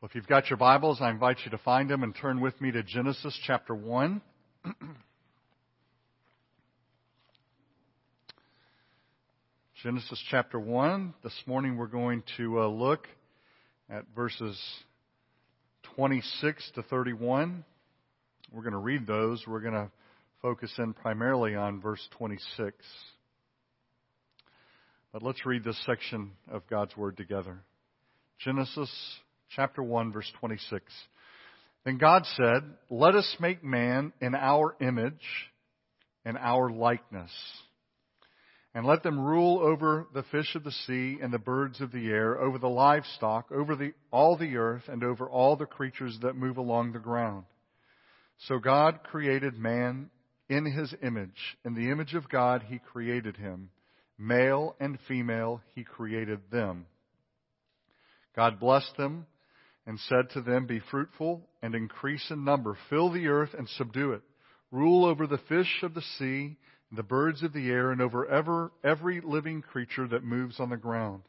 Well, if you've got your Bibles, I invite you to find them and turn with me to Genesis chapter 1. Genesis chapter 1. This morning we're going to uh, look at verses 26 to 31. We're going to read those. We're going to focus in primarily on verse 26. But let's read this section of God's Word together. Genesis chapter 1 verse 26. Then God said, let us make man in our image and our likeness. And let them rule over the fish of the sea and the birds of the air, over the livestock, over the, all the earth, and over all the creatures that move along the ground. So God created man in his image. In the image of God he created him. Male and female he created them. God blessed them and said to them, Be fruitful and increase in number, fill the earth and subdue it. Rule over the fish of the sea, and the birds of the air, and over ever, every living creature that moves on the ground.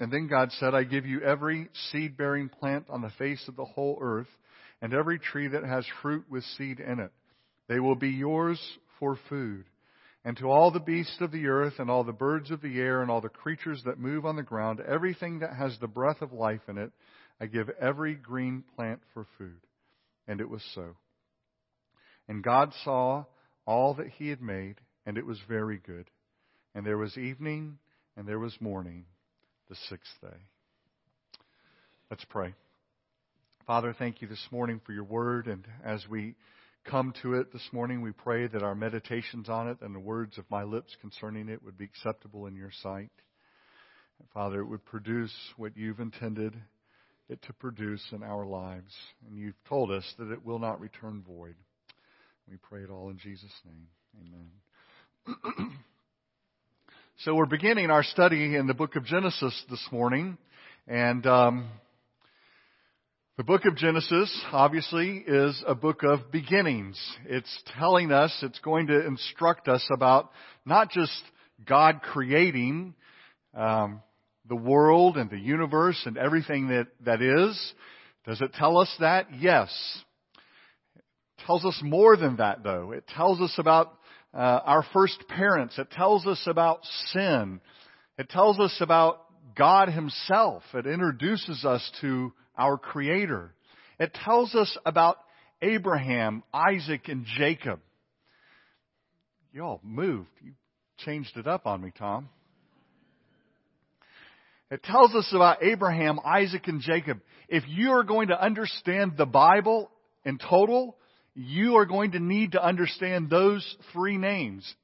And then God said, I give you every seed bearing plant on the face of the whole earth, and every tree that has fruit with seed in it. They will be yours for food. And to all the beasts of the earth, and all the birds of the air, and all the creatures that move on the ground, everything that has the breath of life in it, I give every green plant for food. And it was so. And God saw all that he had made, and it was very good. And there was evening, and there was morning, the sixth day. Let's pray. Father, thank you this morning for your word, and as we come to it this morning, we pray that our meditations on it and the words of my lips concerning it would be acceptable in your sight. Father, it would produce what you've intended it to produce in our lives. And you've told us that it will not return void. We pray it all in Jesus' name. Amen. so we're beginning our study in the book of Genesis this morning. And um, the book of Genesis, obviously, is a book of beginnings. It's telling us, it's going to instruct us about not just God creating, um, the world and the universe and everything that, that is. Does it tell us that? Yes. It tells us more than that though. It tells us about uh, our first parents. It tells us about sin. It tells us about God Himself. It introduces us to our Creator. It tells us about Abraham, Isaac, and Jacob. Y'all moved. You changed it up on me, Tom. It tells us about Abraham, Isaac, and Jacob. If you are going to understand the Bible in total, you are going to need to understand those three names.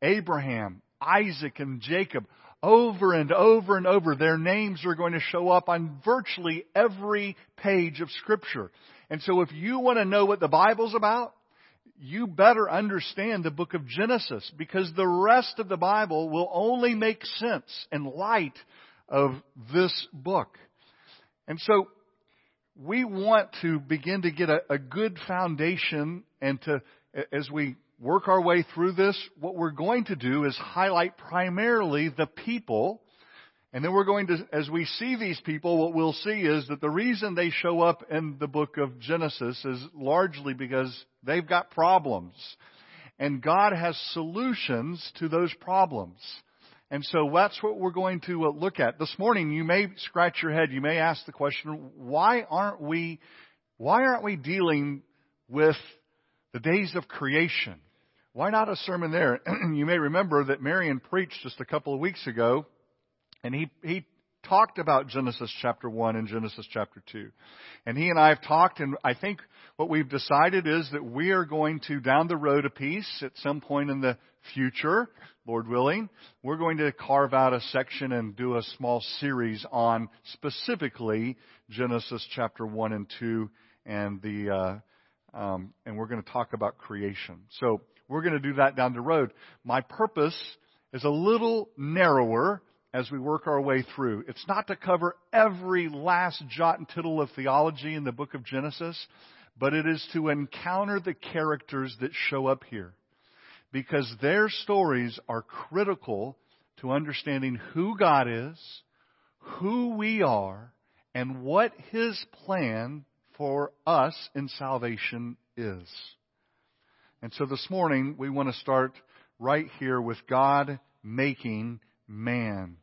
Abraham, Isaac, and Jacob. Over and over and over, their names are going to show up on virtually every page of Scripture. And so if you want to know what the Bible's about, you better understand the book of Genesis because the rest of the Bible will only make sense in light of this book. And so we want to begin to get a, a good foundation and to, as we work our way through this, what we're going to do is highlight primarily the people. And then we're going to, as we see these people, what we'll see is that the reason they show up in the book of Genesis is largely because they've got problems. And God has solutions to those problems. And so that's what we're going to uh, look at. This morning you may scratch your head, you may ask the question, why aren't we, why aren't we dealing with the days of creation? Why not a sermon there? you may remember that Marion preached just a couple of weeks ago, and he, he talked about Genesis chapter 1 and Genesis chapter 2. And he and I have talked, and I think what we've decided is that we are going to, down the road a piece, at some point in the future, Lord willing, we're going to carve out a section and do a small series on specifically Genesis chapter 1 and 2 and the, uh, um, and we're going to talk about creation. So we're going to do that down the road. My purpose is a little narrower as we work our way through. It's not to cover every last jot and tittle of theology in the book of Genesis, but it is to encounter the characters that show up here because their stories are critical to understanding who God is, who we are, and what His plan for us in salvation is. And so this morning we want to start right here with God making man.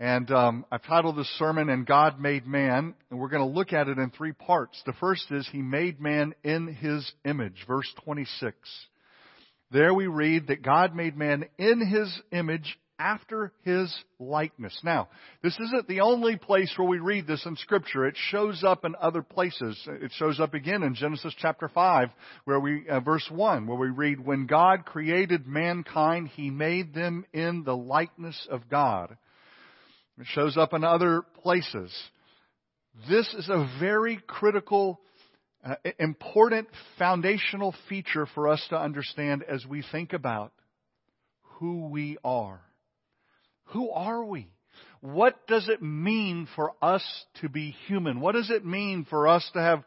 And um, I've titled this sermon, And God Made Man, and we're going to look at it in three parts. The first is He made man in His image, verse 26. There we read that God made man in His image after His likeness. Now, this isn't the only place where we read this in Scripture. It shows up in other places. It shows up again in Genesis chapter 5, where we, uh, verse 1, where we read, When God created mankind, He made them in the likeness of God. It shows up in other places. This is a very critical, uh, important foundational feature for us to understand as we think about who we are. Who are we? What does it mean for us to be human? What does it mean for us to have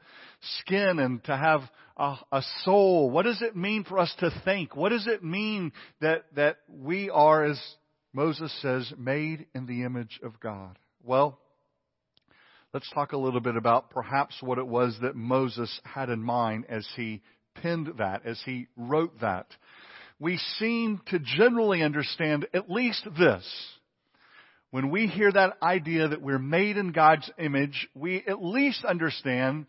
skin and to have a, a, soul? What does it mean for us to think? What does it mean that, that we are, as Moses says, made in the image of God. Well, let's talk a little bit about perhaps what it was that Moses had in mind as he penned that, as he wrote that. We seem to generally understand at least this. When we hear that idea that we're made in God's image, we at least understand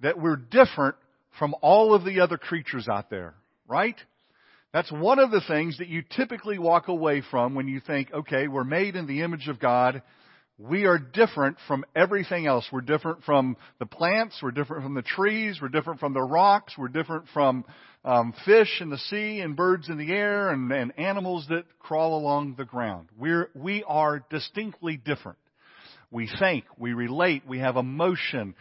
that we're different from all of the other creatures out there, right? That's one of the things that you typically walk away from when you think, okay, we're made in the image of God. We are different from everything else. We're different from the plants. We're different from the trees. We're different from the rocks. We're different from um, fish in the sea and birds in the air and, and animals that crawl along the ground. We're, we are distinctly different. We think, we relate, we have emotion,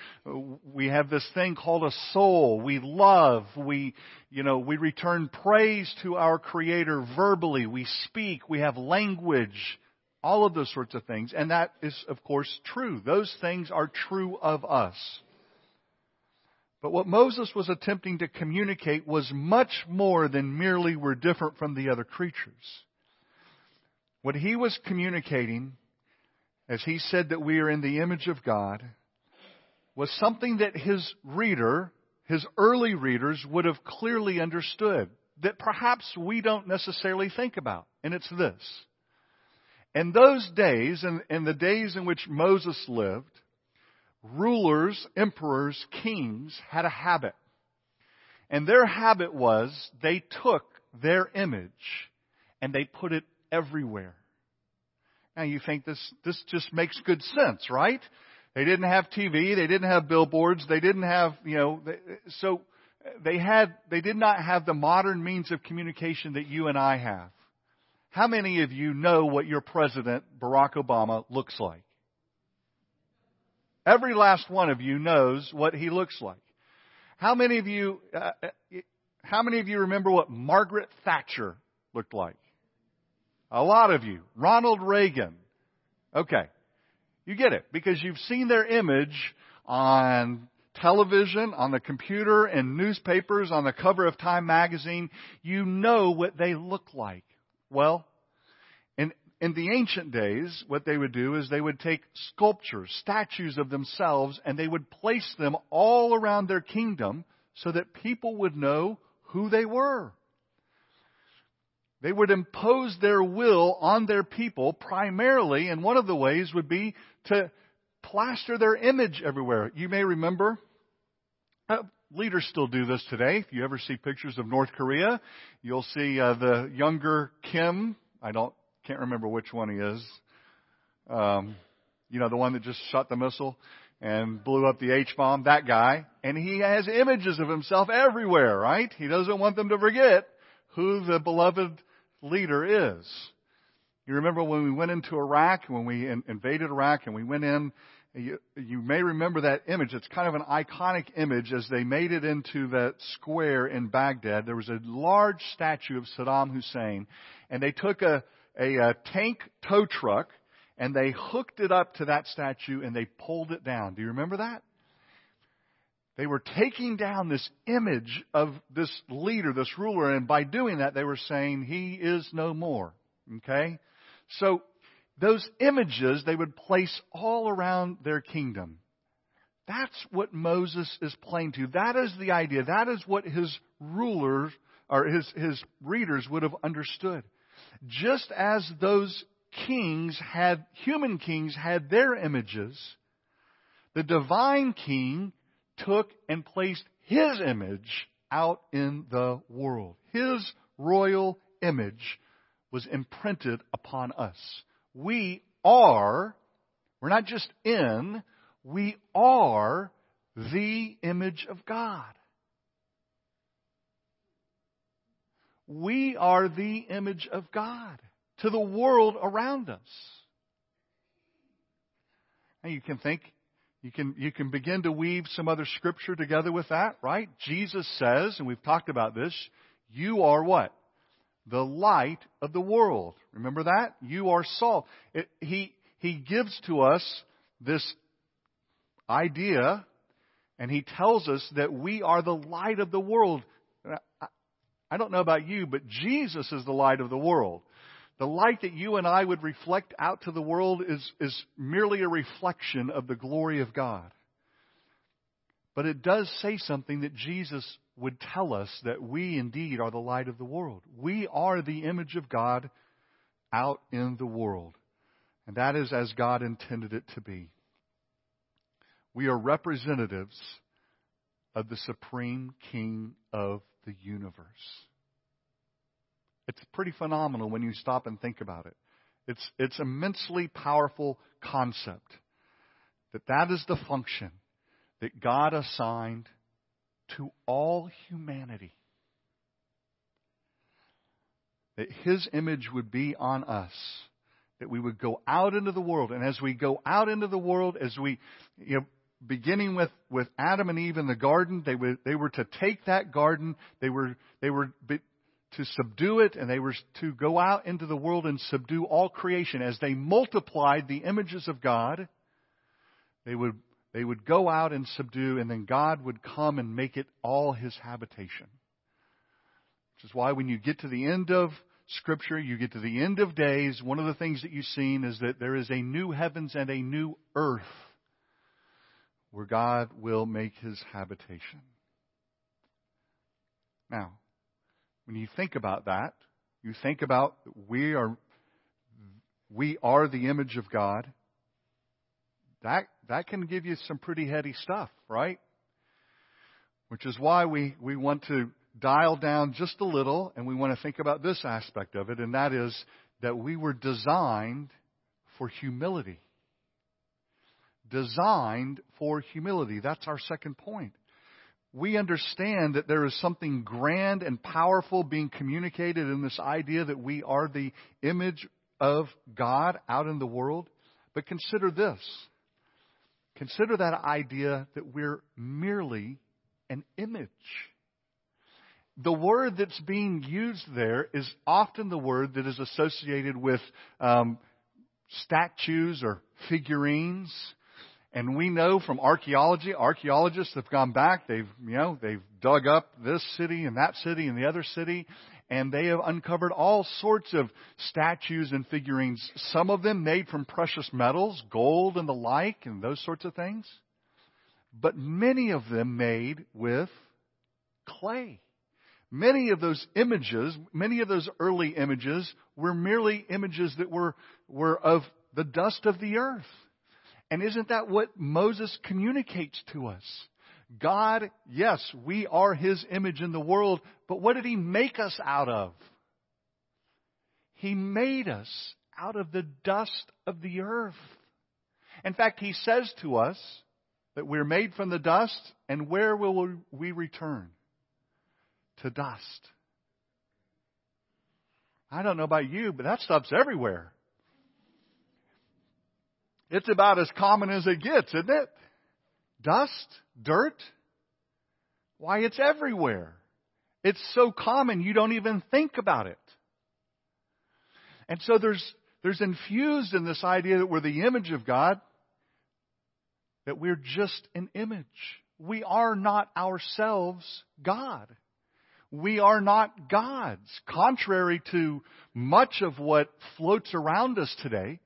we have this thing called a soul, we love, we, you know, we return praise to our Creator verbally, we speak, we have language, all of those sorts of things. And that is, of course, true. Those things are true of us. But what Moses was attempting to communicate was much more than merely we're different from the other creatures. What he was communicating as he said that we are in the image of God, was something that his reader, his early readers, would have clearly understood, that perhaps we don't necessarily think about. And it's this. In those days, and in, in the days in which Moses lived, rulers, emperors, kings had a habit. And their habit was they took their image and they put it everywhere. Now you think this, this just makes good sense, right? They didn't have TV, they didn't have billboards, they didn't have, you know, so they had, they did not have the modern means of communication that you and I have. How many of you know what your president, Barack Obama, looks like? Every last one of you knows what he looks like. How many of you, uh, uh how many of you remember what Margaret Thatcher looked like? A lot of you. Ronald Reagan. Okay. You get it. Because you've seen their image on television, on the computer, in newspapers, on the cover of Time magazine. You know what they look like. Well, in, in the ancient days, what they would do is they would take sculptures, statues of themselves, and they would place them all around their kingdom so that people would know who they were. They would impose their will on their people primarily, and one of the ways would be to plaster their image everywhere. You may remember, uh, leaders still do this today. If you ever see pictures of North Korea, you'll see uh, the younger Kim. I don't, can't remember which one he is. Um, you know, the one that just shot the missile and blew up the H bomb. That guy, and he has images of himself everywhere. Right? He doesn't want them to forget who the beloved leader is. You remember when we went into Iraq, when we in, invaded Iraq and we went in, you, you may remember that image. It's kind of an iconic image as they made it into that square in Baghdad. There was a large statue of Saddam Hussein and they took a, a, a tank tow truck and they hooked it up to that statue and they pulled it down. Do you remember that? They were taking down this image of this leader, this ruler, and by doing that, they were saying, He is no more. Okay? So, those images they would place all around their kingdom. That's what Moses is playing to. That is the idea. That is what his rulers or his, his readers would have understood. Just as those kings had, human kings had their images, the divine king took and placed his image out in the world. His royal image was imprinted upon us. We are, we're not just in, we are the image of God. We are the image of God to the world around us. And you can think, you can, you can begin to weave some other scripture together with that, right? Jesus says, and we've talked about this, you are what? The light of the world. Remember that? You are salt. It, he, he gives to us this idea, and he tells us that we are the light of the world. I don't know about you, but Jesus is the light of the world. The light that you and I would reflect out to the world is, is merely a reflection of the glory of God. But it does say something that Jesus would tell us that we indeed are the light of the world. We are the image of God out in the world. And that is as God intended it to be. We are representatives of the supreme king of the universe. It's pretty phenomenal when you stop and think about it. It's, it's immensely powerful concept that that is the function that God assigned to all humanity. That His image would be on us. That we would go out into the world. And as we go out into the world, as we, you know, beginning with, with Adam and Eve in the garden, they were, they were to take that garden, they were, they were to subdue it, and they were to go out into the world and subdue all creation. As they multiplied the images of God, they would, they would go out and subdue, and then God would come and make it all his habitation. Which is why when you get to the end of Scripture, you get to the end of days, one of the things that you've seen is that there is a new heavens and a new earth where God will make his habitation. Now, when you think about that, you think about we are we are the image of God. That that can give you some pretty heady stuff, right? Which is why we, we want to dial down just a little and we want to think about this aspect of it, and that is that we were designed for humility. Designed for humility. That's our second point we understand that there is something grand and powerful being communicated in this idea that we are the image of God out in the world. But consider this. Consider that idea that we're merely an image. The word that's being used there is often the word that is associated with um, statues or figurines. And we know from archaeology, archaeologists have gone back, they've, you know, they've dug up this city and that city and the other city, and they have uncovered all sorts of statues and figurines, some of them made from precious metals, gold and the like, and those sorts of things. But many of them made with clay. Many of those images, many of those early images were merely images that were, were of the dust of the earth. And isn't that what Moses communicates to us? God, yes, we are His image in the world, but what did He make us out of? He made us out of the dust of the earth. In fact, He says to us that we're made from the dust, and where will we return? To dust. I don't know about you, but that stuff's everywhere. It's about as common as it gets, isn't it? Dust, dirt. Why, it's everywhere. It's so common you don't even think about it. And so there's, there's infused in this idea that we're the image of God, that we're just an image. We are not ourselves God. We are not gods. Contrary to much of what floats around us today,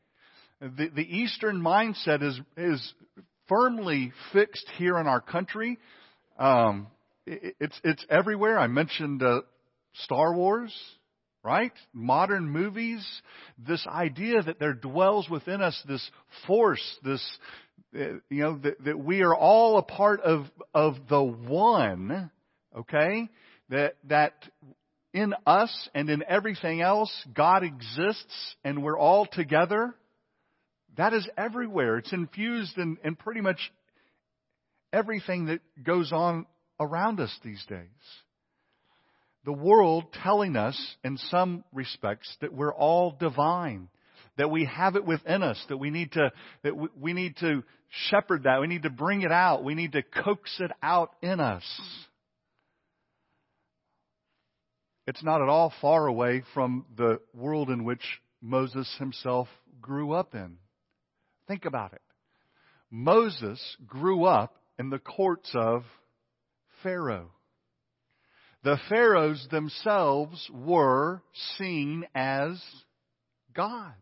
The, the Eastern mindset is, is firmly fixed here in our country. Um, it, it's, it's everywhere. I mentioned uh, Star Wars, right? Modern movies, this idea that there dwells within us this force, this, uh, you know, that, that we are all a part of, of the one, okay? That, that in us and in everything else, God exists and we're all together. That is everywhere. It's infused in, in pretty much everything that goes on around us these days. The world telling us, in some respects, that we're all divine, that we have it within us, that we need to, that we need to shepherd that, we need to bring it out, we need to coax it out in us. It's not at all far away from the world in which Moses himself grew up in. Think about it. Moses grew up in the courts of Pharaoh. The pharaohs themselves were seen as gods.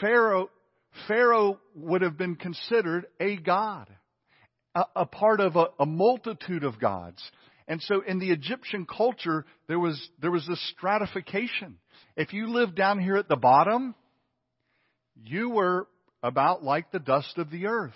Pharaoh, Pharaoh would have been considered a god, a, a part of a, a multitude of gods. And so in the Egyptian culture, there was, there was this stratification. If you lived down here at the bottom, you were about like the dust of the earth.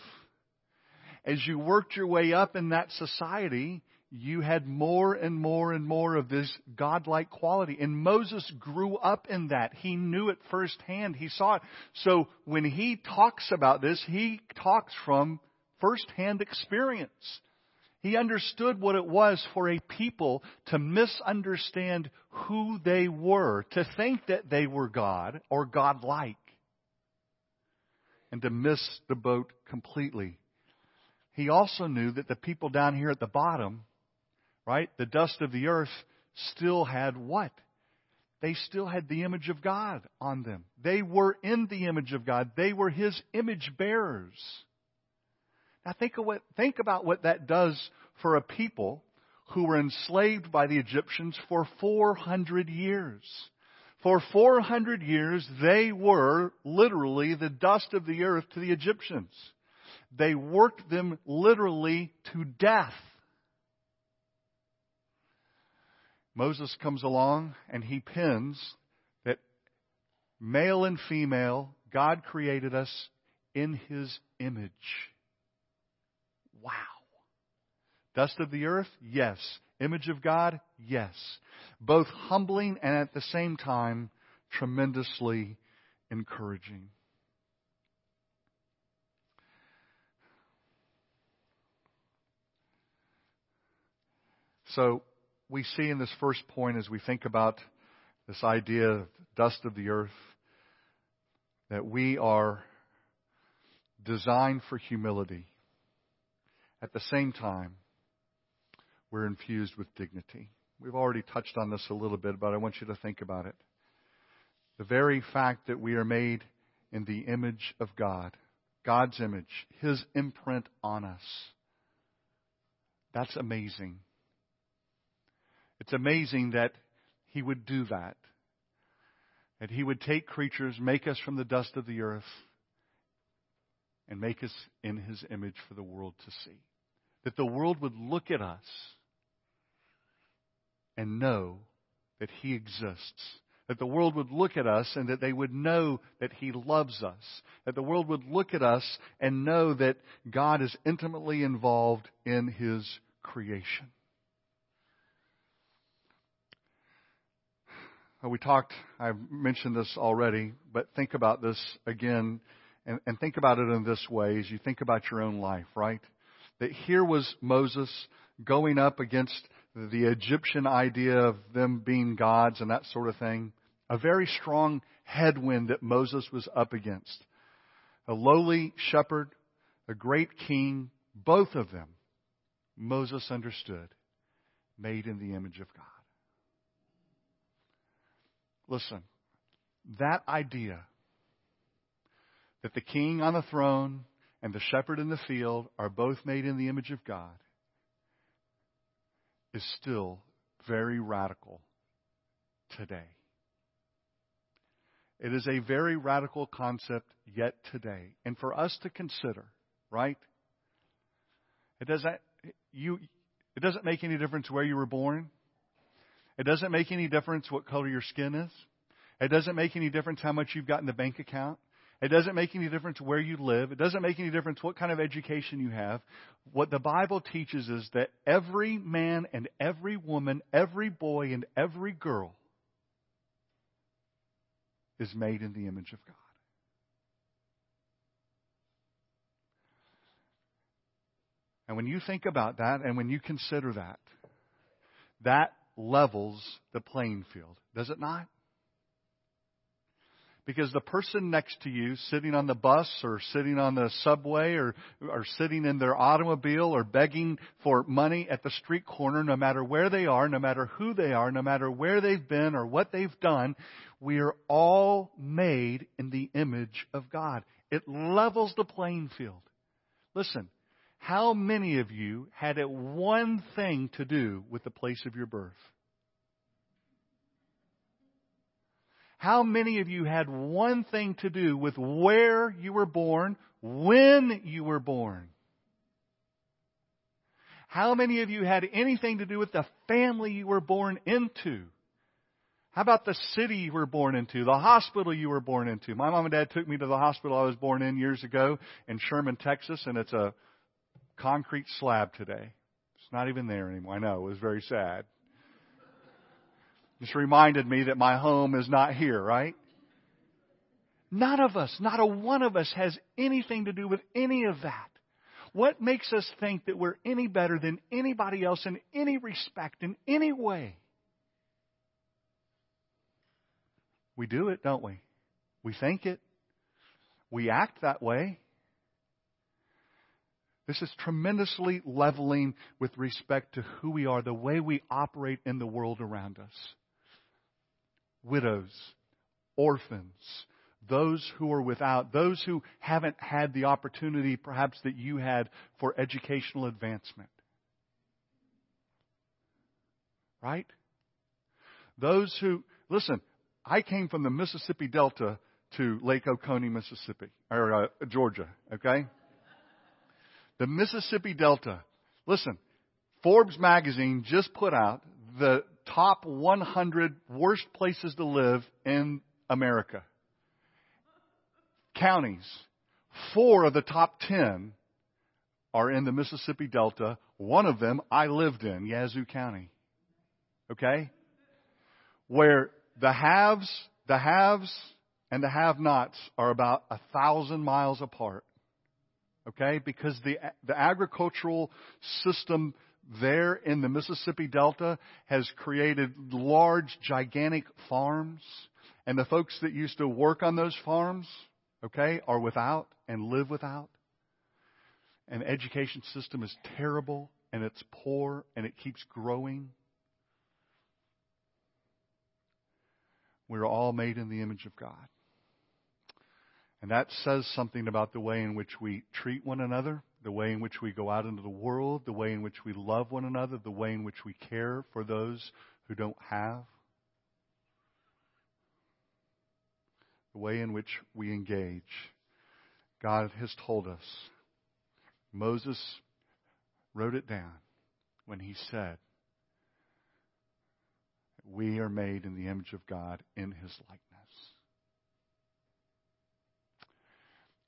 As you worked your way up in that society, you had more and more and more of this godlike quality. And Moses grew up in that. He knew it firsthand. He saw it. So when he talks about this, he talks from firsthand experience. He understood what it was for a people to misunderstand who they were, to think that they were God or godlike, and to miss the boat completely. He also knew that the people down here at the bottom, right, the dust of the earth, still had what? They still had the image of God on them. They were in the image of God. They were His image bearers. Now think, what, think about what that does for a people who were enslaved by the Egyptians for 400 years. For 400 years, they were literally the dust of the earth to the Egyptians. They worked them literally to death. Moses comes along and he pins that male and female, God created us in his image. Wow. Dust of the earth? Yes. Image of God? Yes. Both humbling and at the same time tremendously encouraging. So, we see in this first point as we think about this idea of dust of the earth that we are designed for humility. At the same time, we're infused with dignity. We've already touched on this a little bit, but I want you to think about it. The very fact that we are made in the image of God, God's image, His imprint on us, that's amazing. It's amazing that He would do that. That He would take creatures, make us from the dust of the earth, and make us in His image for the world to see that the world would look at us and know that He exists. That the world would look at us and that they would know that He loves us. That the world would look at us and know that God is intimately involved in His creation. Uh, we talked, I've mentioned this already, but think about this again and, and think about it in this way as you think about your own life, right? that here was Moses going up against the Egyptian idea of them being gods and that sort of thing. A very strong headwind that Moses was up against. A lowly shepherd, a great king, both of them, Moses understood, made in the image of God. Listen, that idea that the king on the throne and the shepherd in the field are both made in the image of God is still very radical today. It is a very radical concept yet today. And for us to consider, right? It doesn't, you, it doesn't make any difference where you were born. It doesn't make any difference what color your skin is. It doesn't make any difference how much you've got in the bank account. It doesn't make any difference where you live. It doesn't make any difference what kind of education you have. What the Bible teaches is that every man and every woman, every boy and every girl is made in the image of God. And when you think about that and when you consider that, that levels the playing field, does it not? Because the person next to you, sitting on the bus or sitting on the subway or, or sitting in their automobile or begging for money at the street corner, no matter where they are, no matter who they are, no matter where they've been or what they've done, we are all made in the image of God. It levels the playing field. Listen, how many of you had it one thing to do with the place of your birth? How many of you had one thing to do with where you were born, when you were born? How many of you had anything to do with the family you were born into? How about the city you were born into, the hospital you were born into? My mom and dad took me to the hospital I was born in years ago in Sherman, Texas, and it's a concrete slab today. It's not even there anymore. I know, it was very sad. Just reminded me that my home is not here, right? None of us, not a one of us has anything to do with any of that. What makes us think that we're any better than anybody else in any respect, in any way? We do it, don't we? We think it. We act that way. This is tremendously leveling with respect to who we are, the way we operate in the world around us widows, orphans, those who are without, those who haven't had the opportunity perhaps that you had for educational advancement. Right? Those who, listen, I came from the Mississippi Delta to Lake Oconee, Mississippi, or uh, Georgia, okay? The Mississippi Delta. Listen, Forbes magazine just put out the top 100 worst places to live in America. Counties. Four of the top 10 are in the Mississippi Delta. One of them I lived in, Yazoo County. Okay? Where the haves, the haves and the have-nots are about a thousand miles apart. Okay? Because the, the agricultural system there in the Mississippi Delta has created large, gigantic farms. And the folks that used to work on those farms, okay, are without and live without. And the education system is terrible and it's poor and it keeps growing. We're all made in the image of God. And that says something about the way in which we treat one another the way in which we go out into the world, the way in which we love one another, the way in which we care for those who don't have, the way in which we engage. God has told us. Moses wrote it down when he said, We are made in the image of God in his likeness.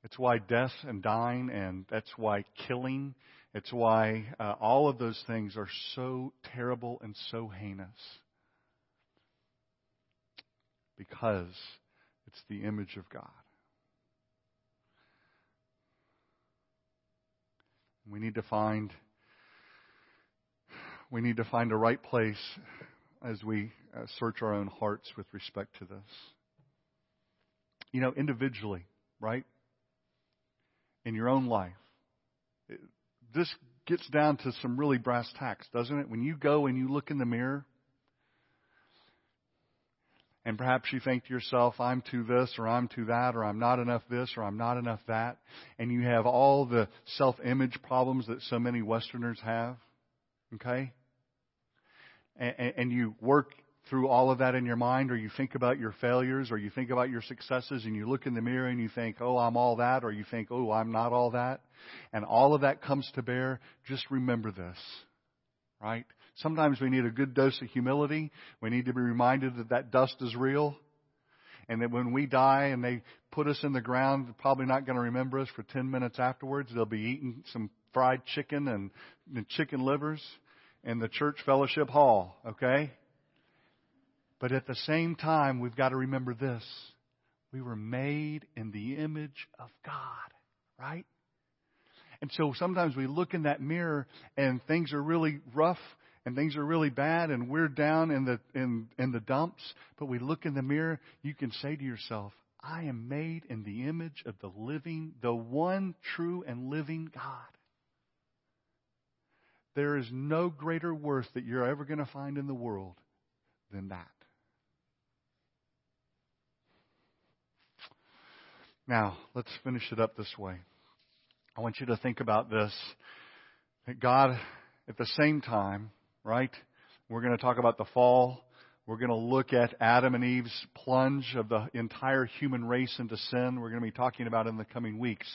It's why death and dying, and that's why killing, it's why uh, all of those things are so terrible and so heinous. Because it's the image of God. We need to find we need to find a right place as we uh, search our own hearts with respect to this. You know, individually, right? In your own life. This gets down to some really brass tacks, doesn't it? When you go and you look in the mirror, and perhaps you think to yourself, I'm too this, or I'm too that, or I'm not enough this, or I'm not enough that, and you have all the self image problems that so many Westerners have, okay? And, and you work through all of that in your mind, or you think about your failures, or you think about your successes, and you look in the mirror and you think, oh, I'm all that, or you think, oh, I'm not all that, and all of that comes to bear, just remember this, right? Sometimes we need a good dose of humility. We need to be reminded that that dust is real. And that when we die and they put us in the ground, they're probably not going to remember us for 10 minutes afterwards. They'll be eating some fried chicken and, and chicken livers in the church fellowship hall, okay? But at the same time, we've got to remember this. We were made in the image of God, right? And so sometimes we look in that mirror and things are really rough and things are really bad and we're down in the in in the dumps, but we look in the mirror, you can say to yourself, I am made in the image of the living, the one true and living God. There is no greater worth that you're ever going to find in the world than that. Now, let's finish it up this way. I want you to think about this. That God, at the same time, right? We're going to talk about the fall. We're going to look at Adam and Eve's plunge of the entire human race into sin. We're going to be talking about in the coming weeks.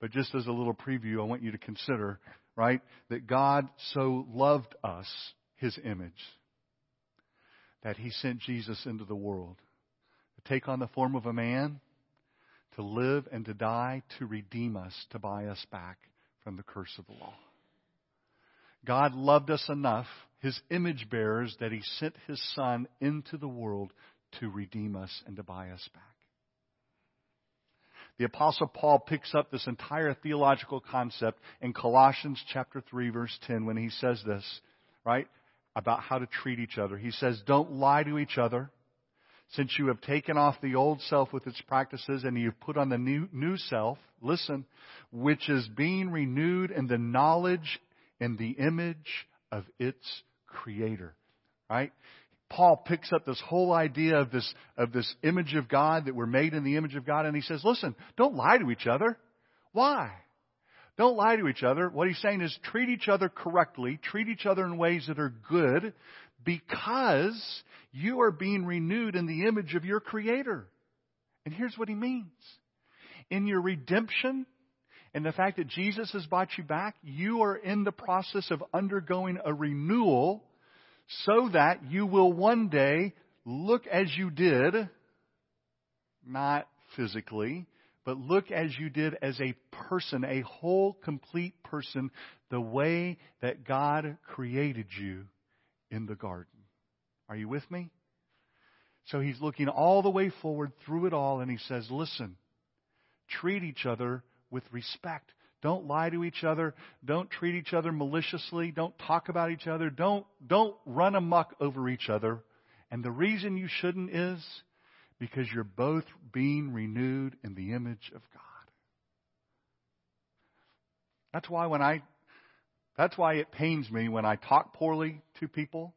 But just as a little preview, I want you to consider, right, that God so loved us, His image, that He sent Jesus into the world to take on the form of a man, to live and to die, to redeem us, to buy us back from the curse of the law. God loved us enough his image bearers that he sent his son into the world to redeem us and to buy us back. The apostle Paul picks up this entire theological concept in Colossians chapter 3 verse 10 when he says this, right? About how to treat each other. He says, don't lie to each other since you have taken off the old self with its practices and you've put on the new, new self, listen, which is being renewed in the knowledge and the image of its creator. Right? Paul picks up this whole idea of this, of this image of God, that we're made in the image of God, and he says, listen, don't lie to each other. Why? Don't lie to each other. What he's saying is treat each other correctly, treat each other in ways that are good, because you are being renewed in the image of your Creator. And here's what he means. In your redemption, and the fact that Jesus has bought you back, you are in the process of undergoing a renewal so that you will one day look as you did, not physically, but look as you did as a person, a whole, complete person, the way that God created you in the garden. Are you with me? So he's looking all the way forward through it all and he says, listen, treat each other with respect. Don't lie to each other. Don't treat each other maliciously. Don't talk about each other. Don't, don't run amuck over each other. And the reason you shouldn't is because you're both being renewed in the image of God. That's why when I, that's why it pains me when I talk poorly to people.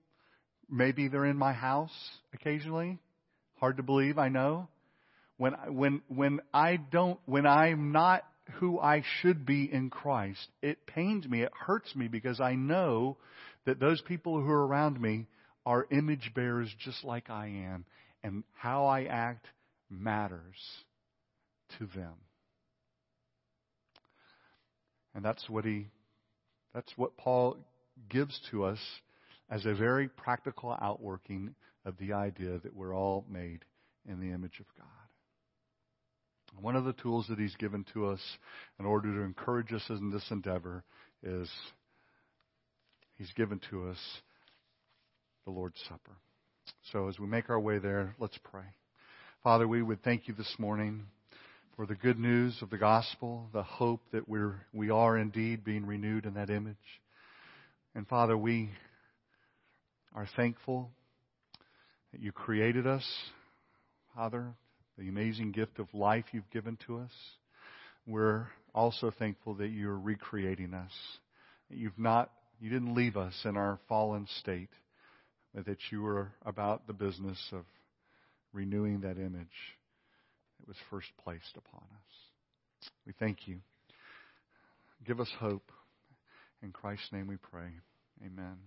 Maybe they're in my house occasionally. Hard to believe, I know. When, when, when I don't, when I'm not who I should be in Christ. It pains me, it hurts me because I know that those people who are around me are image bearers just like I am, and how I act matters to them. And that's what he that's what Paul gives to us as a very practical outworking of the idea that we're all made in the image of God. One of the tools that He's given to us in order to encourage us in this endeavor is He's given to us the Lord's Supper. So as we make our way there, let's pray. Father, we would thank you this morning for the good news of the gospel, the hope that we're, we are indeed being renewed in that image. And Father, we are thankful that you created us, Father, the amazing gift of life you've given to us. We're also thankful that you're recreating us. You've not, you didn't leave us in our fallen state, but that you were about the business of renewing that image that was first placed upon us. We thank you. Give us hope. In Christ's name we pray. Amen.